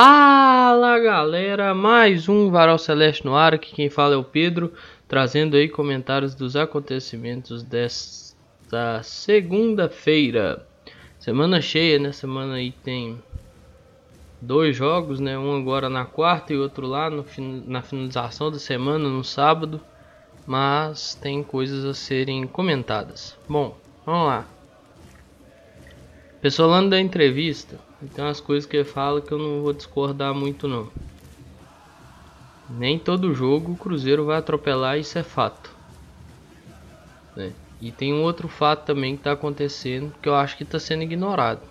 Fala galera, mais um Varal Celeste no ar, aqui quem fala é o Pedro, trazendo aí comentários dos acontecimentos desta segunda-feira. Semana cheia, né? Semana aí tem dois jogos, né? Um agora na quarta e outro lá no, na finalização da semana, no sábado. Mas tem coisas a serem comentadas. Bom, vamos lá. Pessoal, da entrevista, tem umas coisas que ele fala que eu não vou discordar muito não. Nem todo jogo o Cruzeiro vai atropelar, isso é fato. Né? E tem um outro fato também que está acontecendo que eu acho que está sendo ignorado.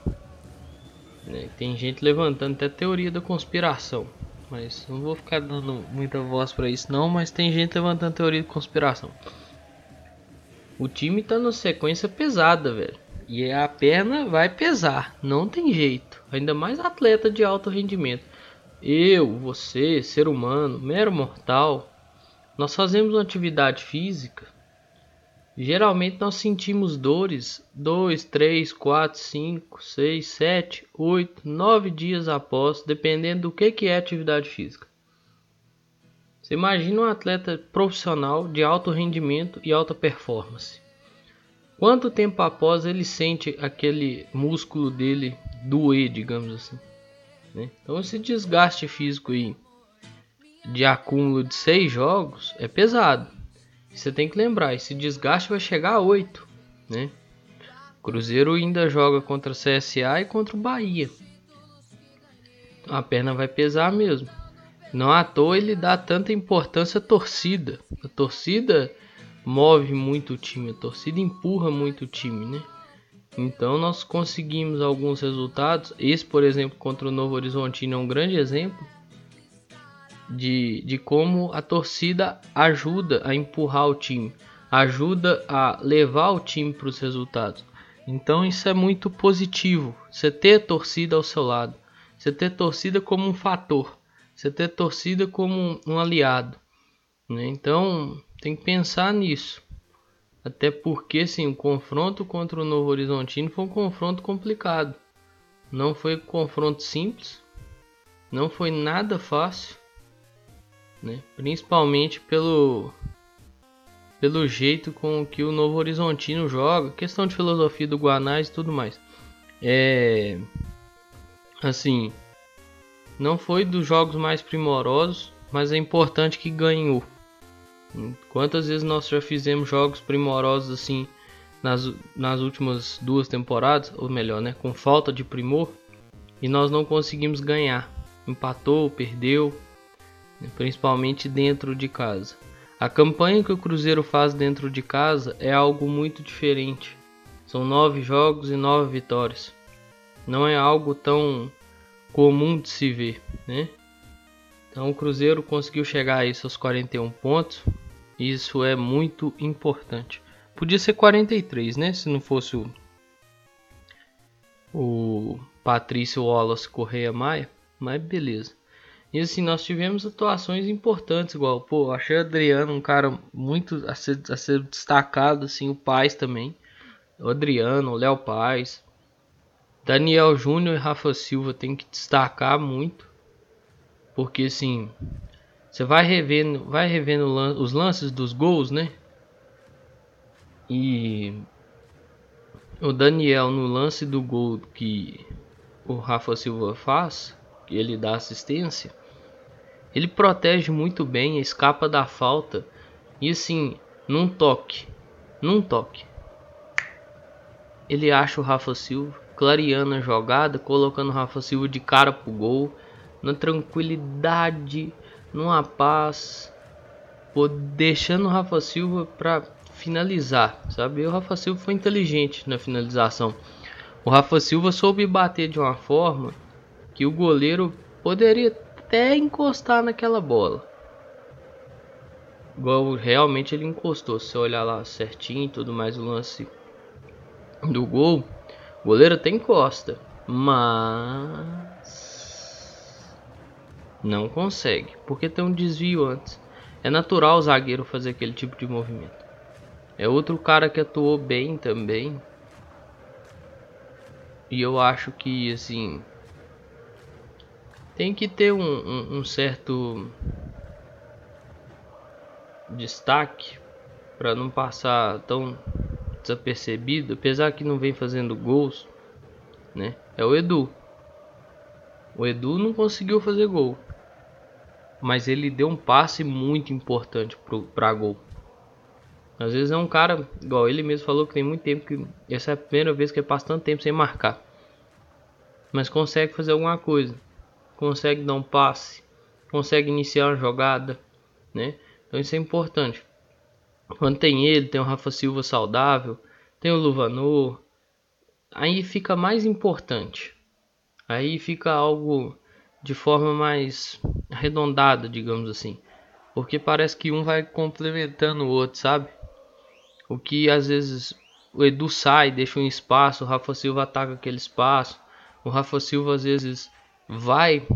Né? Tem gente levantando até teoria da conspiração. Mas não vou ficar dando muita voz para isso não, mas tem gente levantando teoria de conspiração. O time está numa sequência pesada, velho. E a perna vai pesar, não tem jeito. Ainda mais atleta de alto rendimento. Eu, você, ser humano, mero mortal, nós fazemos uma atividade física. Geralmente nós sentimos dores 2, 3, 4, 5, 6, 7, 8, 9 dias após, dependendo do que, que é atividade física. Você imagina um atleta profissional de alto rendimento e alta performance. Quanto tempo após ele sente aquele músculo dele doer, digamos assim? Né? Então esse desgaste físico aí de acúmulo de seis jogos é pesado. Você tem que lembrar, esse desgaste vai chegar a oito, né? Cruzeiro ainda joga contra o CSA e contra o Bahia. A perna vai pesar mesmo. Não à toa ele dá tanta importância à torcida. A torcida move muito o time, a torcida empurra muito o time, né? Então nós conseguimos alguns resultados. Esse, por exemplo, contra o Novo Horizontino é um grande exemplo de, de como a torcida ajuda a empurrar o time, ajuda a levar o time para os resultados. Então isso é muito positivo. Você ter torcida ao seu lado, você ter torcida como um fator, você ter torcida como um, aliado. Né? Então tem que pensar nisso. Até porque sim, o confronto contra o Novo Horizontino foi um confronto complicado. Não foi um confronto simples. Não foi nada fácil. Né? Principalmente pelo pelo jeito com que o Novo Horizontino joga, questão de filosofia do Guanás e tudo mais. É assim, não foi dos jogos mais primorosos, mas é importante que ganhou. Quantas vezes nós já fizemos jogos primorosos assim nas, nas últimas duas temporadas, ou melhor, né, com falta de primor, e nós não conseguimos ganhar. Empatou, perdeu, né, principalmente dentro de casa. A campanha que o Cruzeiro faz dentro de casa é algo muito diferente. São nove jogos e nove vitórias. Não é algo tão comum de se ver, né? Então o Cruzeiro conseguiu chegar a seus 41 pontos. Isso é muito importante. Podia ser 43, né? Se não fosse o, o Patrício Wallace Correia Maia. Mas beleza. E assim, nós tivemos atuações importantes, igual, pô, achei o Adriano um cara muito a ser, a ser destacado, assim, o Paz também. O Adriano, o Léo Paz. Daniel Júnior e Rafa Silva tem que destacar muito. Porque assim, você vai revendo, vai revendo os lances dos gols, né? E o Daniel no lance do gol que o Rafa Silva faz, que ele dá assistência, ele protege muito bem, escapa da falta e assim, num toque, num toque. Ele acha o Rafa Silva, clareando a jogada, colocando o Rafa Silva de cara pro gol na tranquilidade, numa paz, deixando o Rafa Silva para finalizar, sabe? o Rafa Silva foi inteligente na finalização. O Rafa Silva soube bater de uma forma que o goleiro poderia até encostar naquela bola. Igual realmente ele encostou. Se olhar lá certinho e tudo mais, o lance do gol, o goleiro até encosta. Mas não consegue, porque tem um desvio antes. É natural o zagueiro fazer aquele tipo de movimento. É outro cara que atuou bem também. E eu acho que assim tem que ter um, um, um certo destaque para não passar tão desapercebido, apesar que não vem fazendo gols, né? É o Edu. O Edu não conseguiu fazer gol, mas ele deu um passe muito importante para gol. Às vezes é um cara, igual ele mesmo falou que tem muito tempo que essa é a primeira vez que ele passa tanto tempo sem marcar. Mas consegue fazer alguma coisa. Consegue dar um passe, consegue iniciar uma jogada, né? Então isso é importante. Quando tem ele, tem o Rafa Silva saudável, tem o Luvanor, aí fica mais importante. Aí fica algo de forma mais arredondada, digamos assim. Porque parece que um vai complementando o outro, sabe? O que às vezes o Edu sai, deixa um espaço, o Rafa Silva ataca aquele espaço. O Rafa Silva às vezes vai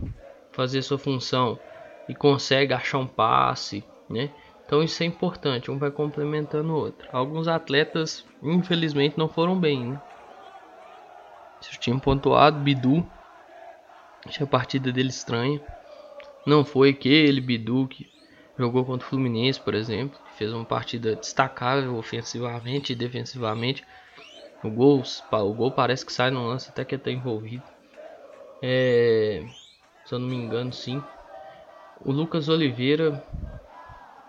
fazer sua função e consegue achar um passe, né? Então isso é importante, um vai complementando o outro. Alguns atletas, infelizmente, não foram bem, né? Eu tinha pontuado, Bidu, achei a partida dele estranha. Não foi aquele Bidu que jogou contra o Fluminense, por exemplo, fez uma partida destacável ofensivamente e defensivamente. O gol, o gol parece que sai no lance até que está envolvido. É, se eu não me engano, sim. O Lucas Oliveira.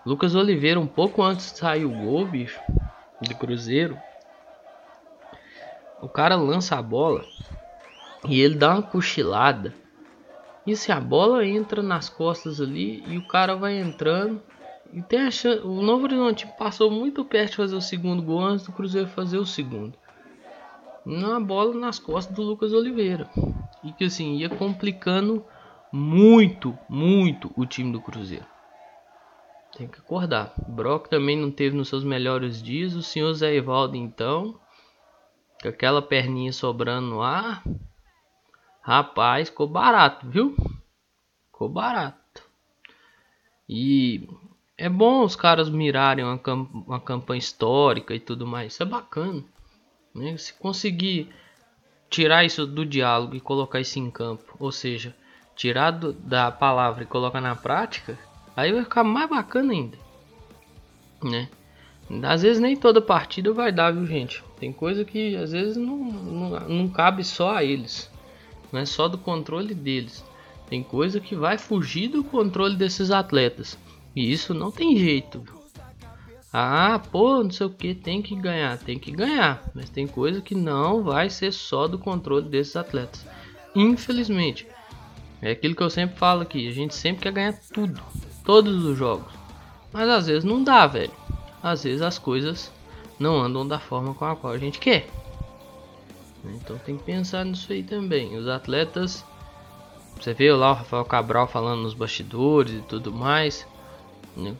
Lucas Oliveira, um pouco antes de sair o gol, bicho, do Cruzeiro. O cara lança a bola e ele dá uma cochilada e se a bola entra nas costas ali e o cara vai entrando. E tem a chance, o Novo Horizonte passou muito perto de fazer o segundo gol antes do Cruzeiro fazer o segundo. Uma bola nas costas do Lucas Oliveira. E que assim ia complicando muito, muito o time do Cruzeiro. Tem que acordar. Brock também não teve nos seus melhores dias. O senhor Zé Evaldo então, com aquela perninha sobrando no ar, Rapaz, ficou barato, viu? Ficou barato. E é bom os caras mirarem uma, camp uma campanha histórica e tudo mais. Isso é bacana. Né? Se conseguir tirar isso do diálogo e colocar isso em campo, ou seja, tirar do, da palavra e colocar na prática, aí vai ficar mais bacana ainda. Né? Às vezes nem toda partida vai dar, viu gente? Tem coisa que às vezes não, não, não cabe só a eles não é só do controle deles. Tem coisa que vai fugir do controle desses atletas. E isso não tem jeito. Ah, pô, não sei o que, tem que ganhar, tem que ganhar. Mas tem coisa que não vai ser só do controle desses atletas. Infelizmente. É aquilo que eu sempre falo aqui, a gente sempre quer ganhar tudo, todos os jogos. Mas às vezes não dá, velho. Às vezes as coisas não andam da forma com a qual a gente quer. Então tem que pensar nisso aí também. Os atletas, você vê lá o Rafael Cabral falando nos bastidores e tudo mais.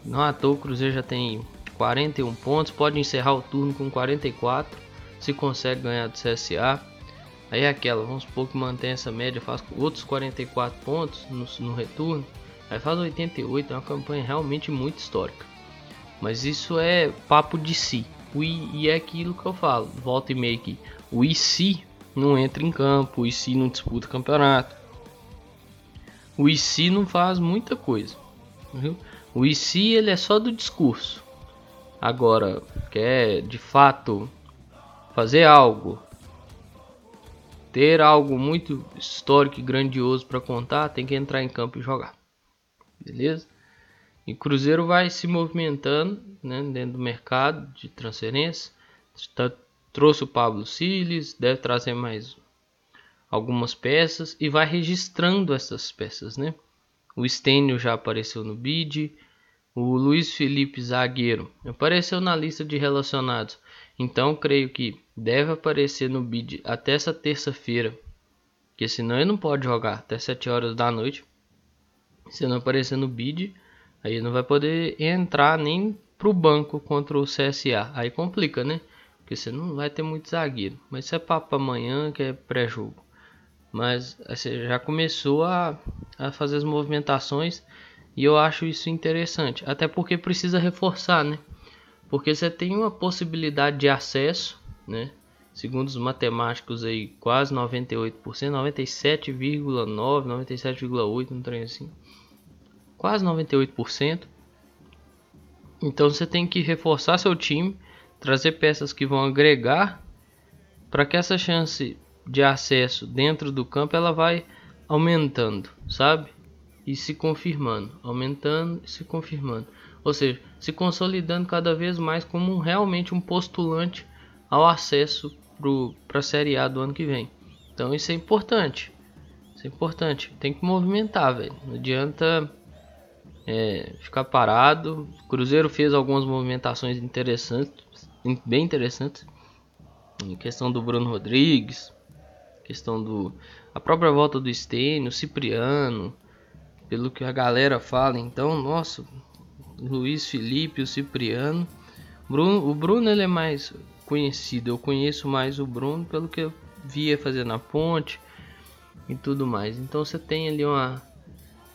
Não à toa o Cruzeiro já tem 41 pontos, pode encerrar o turno com 44, se consegue ganhar do CSA. Aí é aquela, vamos supor que mantém essa média, faz outros 44 pontos no, no retorno, aí faz 88, é uma campanha realmente muito histórica. Mas isso é papo de si. E é aquilo que eu falo, volta e meia aqui. O IC não entra em campo, o IC não disputa campeonato. O IC não faz muita coisa. Viu? O IC ele é só do discurso. Agora, quer de fato fazer algo, ter algo muito histórico e grandioso para contar, tem que entrar em campo e jogar. Beleza? E Cruzeiro vai se movimentando né, dentro do mercado de transferência. Está Trouxe o Pablo Siles, deve trazer mais algumas peças e vai registrando essas peças, né? O Stênio já apareceu no bid, o Luiz Felipe Zagueiro apareceu na lista de relacionados. Então creio que deve aparecer no bid até essa terça-feira, porque senão ele não pode jogar até 7 horas da noite. Se não aparecer no bid, aí não vai poder entrar nem pro banco contra o CSA. Aí complica, né? Porque você não vai ter muito zagueiro. Mas isso é papo amanhã que é pré-jogo. Mas você já começou a, a fazer as movimentações e eu acho isso interessante. Até porque precisa reforçar, né? Porque você tem uma possibilidade de acesso, né? segundo os matemáticos aí, quase 98%, 97,9, 97,8, não trem assim. Quase 98%. Então você tem que reforçar seu time, trazer peças que vão agregar para que essa chance de acesso dentro do campo ela vai aumentando, sabe? E se confirmando, aumentando e se confirmando. Ou seja, se consolidando cada vez mais como realmente um postulante ao acesso para a Série A do ano que vem. Então isso é importante. Isso é importante. Tem que movimentar, velho. Não adianta é, ficar parado. O Cruzeiro fez algumas movimentações interessantes, bem interessantes. Em questão do Bruno Rodrigues, questão do a própria volta do Stênio, Cipriano, pelo que a galera fala. Então, nossa, Luiz Felipe, o Cipriano, Bruno, o Bruno ele é mais conhecido. Eu conheço mais o Bruno pelo que eu via fazer na ponte e tudo mais. Então você tem ali uma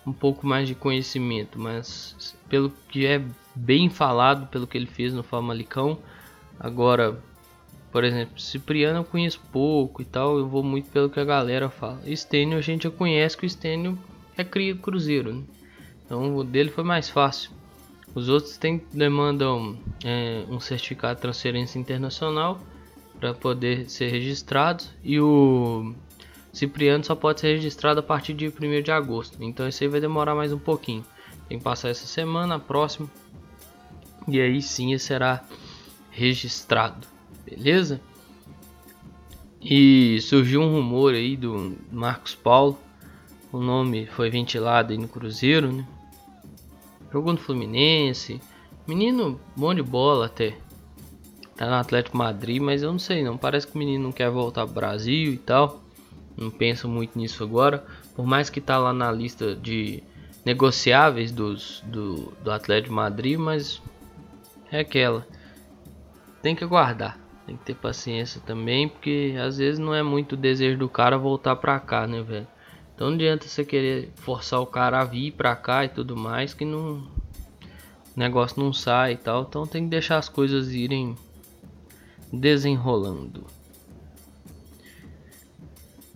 um pouco mais de conhecimento, mas pelo que é bem falado, pelo que ele fez no Famalicão, agora, por exemplo, Cipriano eu conheço pouco e tal, eu vou muito pelo que a galera fala. Estênio a gente já conhece que o Estênio é cria Cruzeiro, né? então o dele foi mais fácil. Os outros tem, demandam é, um certificado de transferência internacional para poder ser registrados e o Cipriano só pode ser registrado a partir de 1 de agosto. Então isso aí vai demorar mais um pouquinho. Tem que passar essa semana, a próxima. E aí sim será registrado. Beleza? E surgiu um rumor aí do Marcos Paulo. O nome foi ventilado aí no Cruzeiro, né? Jogou no Fluminense. Menino bom de bola até. Tá no Atlético Madrid, mas eu não sei não. Parece que o menino não quer voltar pro Brasil e tal. Não penso muito nisso agora. Por mais que tá lá na lista de negociáveis dos, do, do Atlético Madrid, mas é aquela. Tem que aguardar. Tem que ter paciência também, porque às vezes não é muito desejo do cara voltar pra cá, né, velho? Então não adianta você querer forçar o cara a vir pra cá e tudo mais, que não. O negócio não sai e tal. Então tem que deixar as coisas irem desenrolando.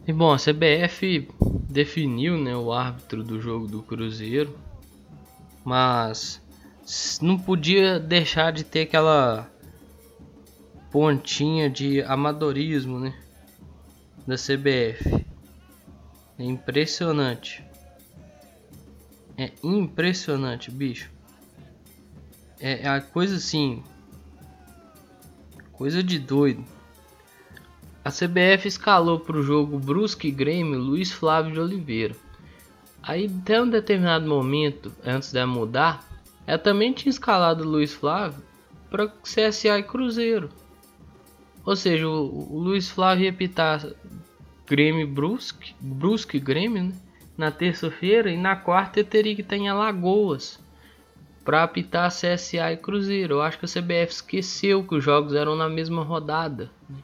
E bom, a CBF definiu né, o árbitro do jogo do Cruzeiro, mas não podia deixar de ter aquela pontinha de amadorismo né, da CBF. É impressionante. É impressionante, bicho. É, é a coisa assim. Coisa de doido. A CBF escalou para o jogo Brusque Grêmio Luiz Flávio de Oliveira. Aí, até um determinado momento, antes de mudar, ela também tinha escalado Luiz Flávio para CSA e Cruzeiro. Ou seja, o, o Luiz Flávio ia pitar Grêmio Brusque, Brusque Grêmio, né? na terça-feira e na quarta eu teria que estar em Alagoas para apitar CSA e Cruzeiro. Eu acho que a CBF esqueceu que os jogos eram na mesma rodada. Né?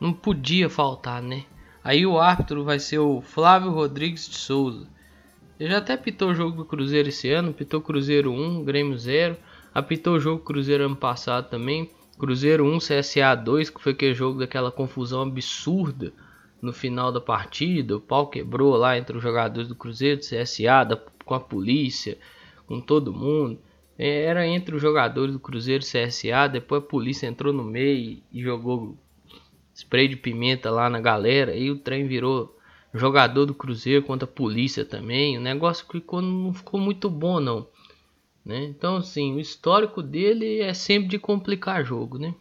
Não podia faltar, né? Aí o árbitro vai ser o Flávio Rodrigues de Souza. Ele já até apitou o jogo do Cruzeiro esse ano, apitou Cruzeiro 1, Grêmio 0, apitou o jogo Cruzeiro ano passado também, Cruzeiro 1, CSA 2, que foi aquele jogo daquela confusão absurda no final da partida, o pau quebrou lá entre os jogadores do Cruzeiro, do CSA, da, com a polícia, com todo mundo. É, era entre os jogadores do Cruzeiro e CSA, depois a polícia entrou no meio e jogou spray de pimenta lá na galera, e o trem virou jogador do Cruzeiro contra a polícia também. O negócio ficou, não ficou muito bom não. Né? Então assim, o histórico dele é sempre de complicar jogo, né?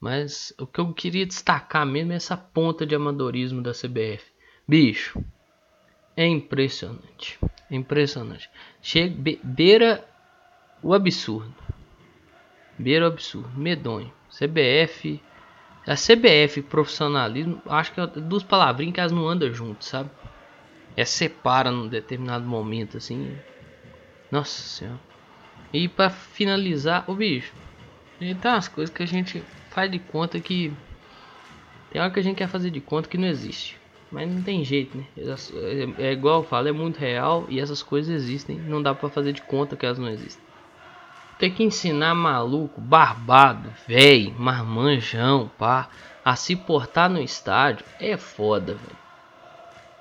Mas o que eu queria destacar mesmo é essa ponta de amadorismo da CBF. Bicho, é impressionante. É impressionante. Chega, be, beira o absurdo. Beira o absurdo. Medonho. CBF. A CBF profissionalismo, acho que é duas palavrinhas que elas não andam juntas, sabe? É separa num determinado momento, assim. Nossa senhora. E para finalizar, o bicho. Tem umas coisas que a gente faz de conta que. Tem hora que a gente quer fazer de conta que não existe. Mas não tem jeito, né? É, é igual eu falo, é muito real e essas coisas existem. Não dá para fazer de conta que elas não existem. Tem que ensinar maluco, barbado, velho, marmanjão, pá, a se portar no estádio é foda, velho.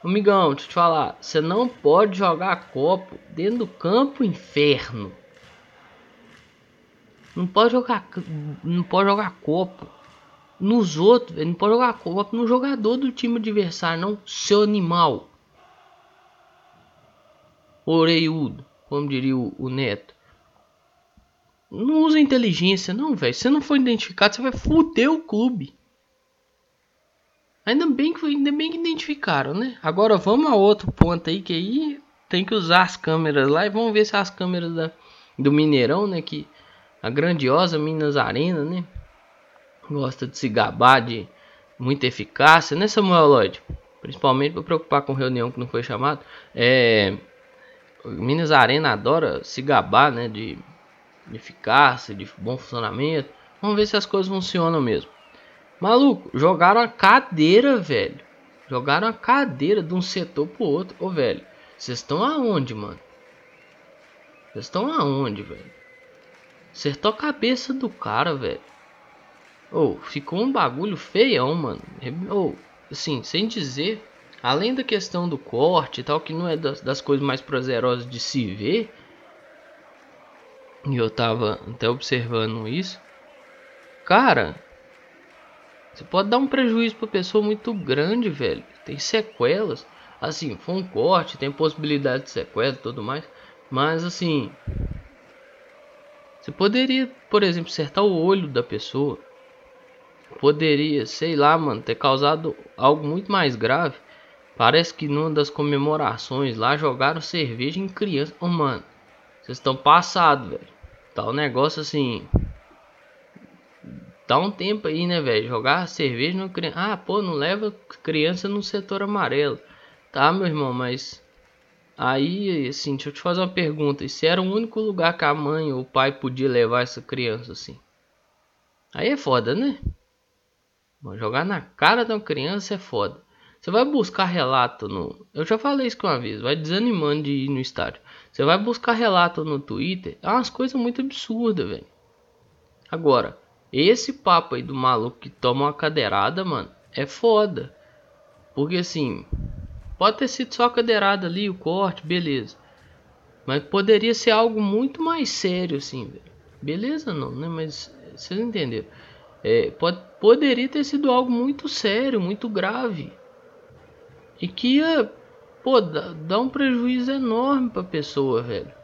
Amigão, deixa eu te falar, você não pode jogar copo dentro do campo inferno. Não pode jogar, não pode jogar copo nos outros. Não pode jogar copo no jogador do time adversário, não, seu animal. Oreiudo, como diria o, o Neto. Não usa inteligência, não, velho. Se não for identificado, você vai fuder o clube. Ainda bem que ainda bem que identificaram, né? Agora vamos a outro ponto aí que aí tem que usar as câmeras lá e vamos ver se as câmeras da, do Mineirão, né, que a grandiosa Minas Arena, né, gosta de se gabar de muita eficácia, né, Samuel Lloyd? Principalmente para preocupar com reunião que não foi chamado. É, Minas Arena adora se gabar, né, de, de eficácia, de bom funcionamento. Vamos ver se as coisas funcionam mesmo. Maluco, jogaram a cadeira, velho. Jogaram a cadeira de um setor pro outro. Ô, velho, vocês estão aonde, mano? Vocês estão aonde, velho? Acertou a cabeça do cara, velho. Ô, oh, ficou um bagulho feião, mano. Ô, oh, assim, sem dizer, além da questão do corte e tal, que não é das, das coisas mais prazerosas de se ver. E eu tava até observando isso. Cara, você pode dar um prejuízo para pessoa muito grande, velho. Tem sequelas. Assim, foi um corte, tem possibilidade de sequela e tudo mais. Mas assim. Você poderia, por exemplo, acertar o olho da pessoa. Poderia, sei lá, mano, ter causado algo muito mais grave. Parece que numa das comemorações lá jogaram cerveja em criança. Oh, mano, vocês estão passados, velho. Tá um negócio assim. Dá um tempo aí, né, velho? Jogar cerveja no criança. Ah, pô, não leva criança no setor amarelo. Tá, meu irmão, mas. Aí, assim, deixa eu te fazer uma pergunta. E se era o único lugar que a mãe ou o pai podia levar essa criança, assim? Aí é foda, né? jogar na cara de uma criança é foda. Você vai buscar relato no. Eu já falei isso uma vez, vai desanimando de ir no estádio. Você vai buscar relato no Twitter, é umas coisas muito absurdas, velho. Agora, esse papo aí do maluco que toma uma cadeirada, mano, é foda. Porque assim, pode ter sido só a cadeirada ali, o corte, beleza. Mas poderia ser algo muito mais sério, assim, velho. Beleza não, né? Mas vocês entenderam. É, pode, poderia ter sido algo muito sério, muito grave. E que ia, pô, dar um prejuízo enorme pra pessoa, velho.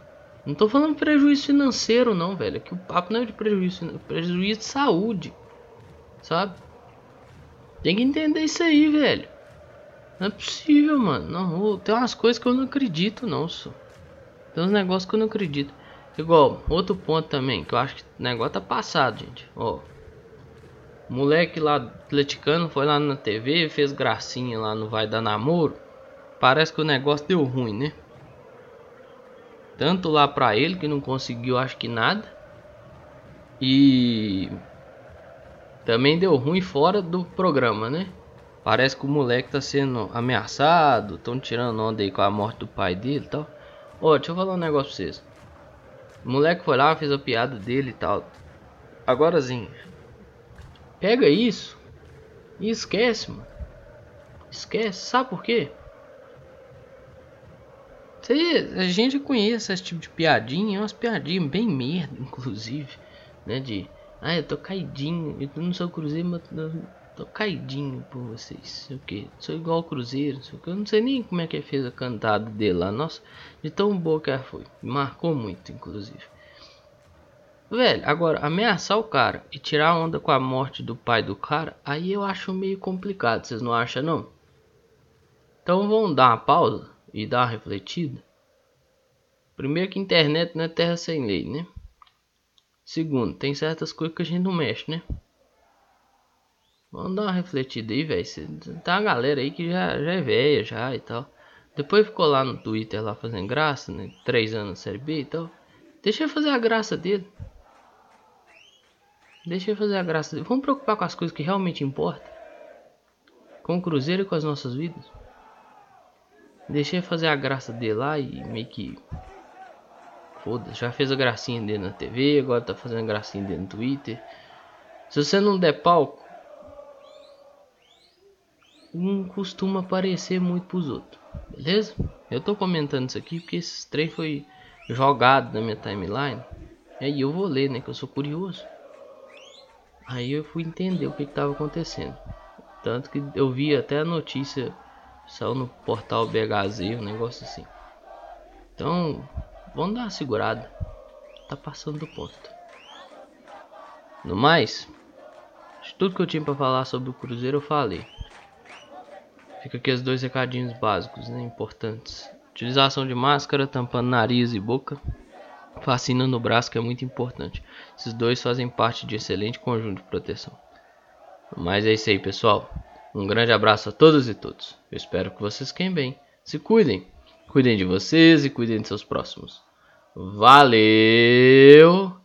Não tô falando prejuízo financeiro não, velho. É que o papo não é de prejuízo, é prejuízo de saúde. Sabe? Tem que entender isso aí, velho. Não é possível, mano. Não, tem umas coisas que eu não acredito, não, só. Tem uns negócios que eu não acredito. Igual, outro ponto também, que eu acho que o negócio tá passado, gente. Ó. Moleque lá atleticano foi lá na TV, fez gracinha lá no Vai Dar Namoro. Parece que o negócio deu ruim, né? Tanto lá pra ele que não conseguiu acho que nada. E também deu ruim fora do programa, né? Parece que o moleque tá sendo ameaçado, estão tirando onda aí com a morte do pai dele e tal. Ó, deixa eu falar um negócio pra vocês. O moleque foi lá, fez a piada dele e tal. Agora sim, pega isso e esquece, mano. Esquece, sabe por quê? A gente conhece esse tipo de piadinha, é umas piadinhas bem merda, inclusive, né? De, ah, eu tô caidinho, eu não sou cruzeiro, mas tô caidinho por vocês, o que, sou igual ao cruzeiro, sei o que, eu não sei nem como é que ele fez a cantada dele lá, nossa, de tão boa que ela foi, marcou muito, inclusive. Velho, agora, ameaçar o cara e tirar onda com a morte do pai do cara, aí eu acho meio complicado, vocês não acham não? Então vamos dar uma pausa e dar uma refletida. Primeiro que internet não é terra sem lei, né? Segundo, tem certas coisas que a gente não mexe, né? Vamos dar uma refletida aí, velho. Tem uma galera aí que já, já é velha já e tal. Depois ficou lá no Twitter lá fazendo graça, né? Três anos série B e tal. Deixa eu fazer a graça dele. Deixa eu fazer a graça dele. Vamos preocupar com as coisas que realmente importam. Com o Cruzeiro e com as nossas vidas. Deixei fazer a graça dele lá e meio que. Foda, já fez a gracinha dele na TV, agora tá fazendo a gracinha dele no Twitter. Se você não der palco, não costuma aparecer muito pros outros, beleza? Eu tô comentando isso aqui porque esse trem foi jogado na minha timeline. Aí eu vou ler, né? Que eu sou curioso. Aí eu fui entender o que estava acontecendo. Tanto que eu vi até a notícia saiu no portal BHZ, um negócio assim. Então, vamos dar uma segurada. Tá passando do ponto. No mais, tudo que eu tinha para falar sobre o Cruzeiro eu falei. Fica aqui os dois recadinhos básicos, né, importantes. Utilização de máscara, tampando nariz e boca. Vacina no braço que é muito importante. Esses dois fazem parte de excelente conjunto de proteção. Mas é isso aí, pessoal. Um grande abraço a todos e todos. Eu espero que vocês fiquem bem. Se cuidem. Cuidem de vocês e cuidem de seus próximos. Valeu!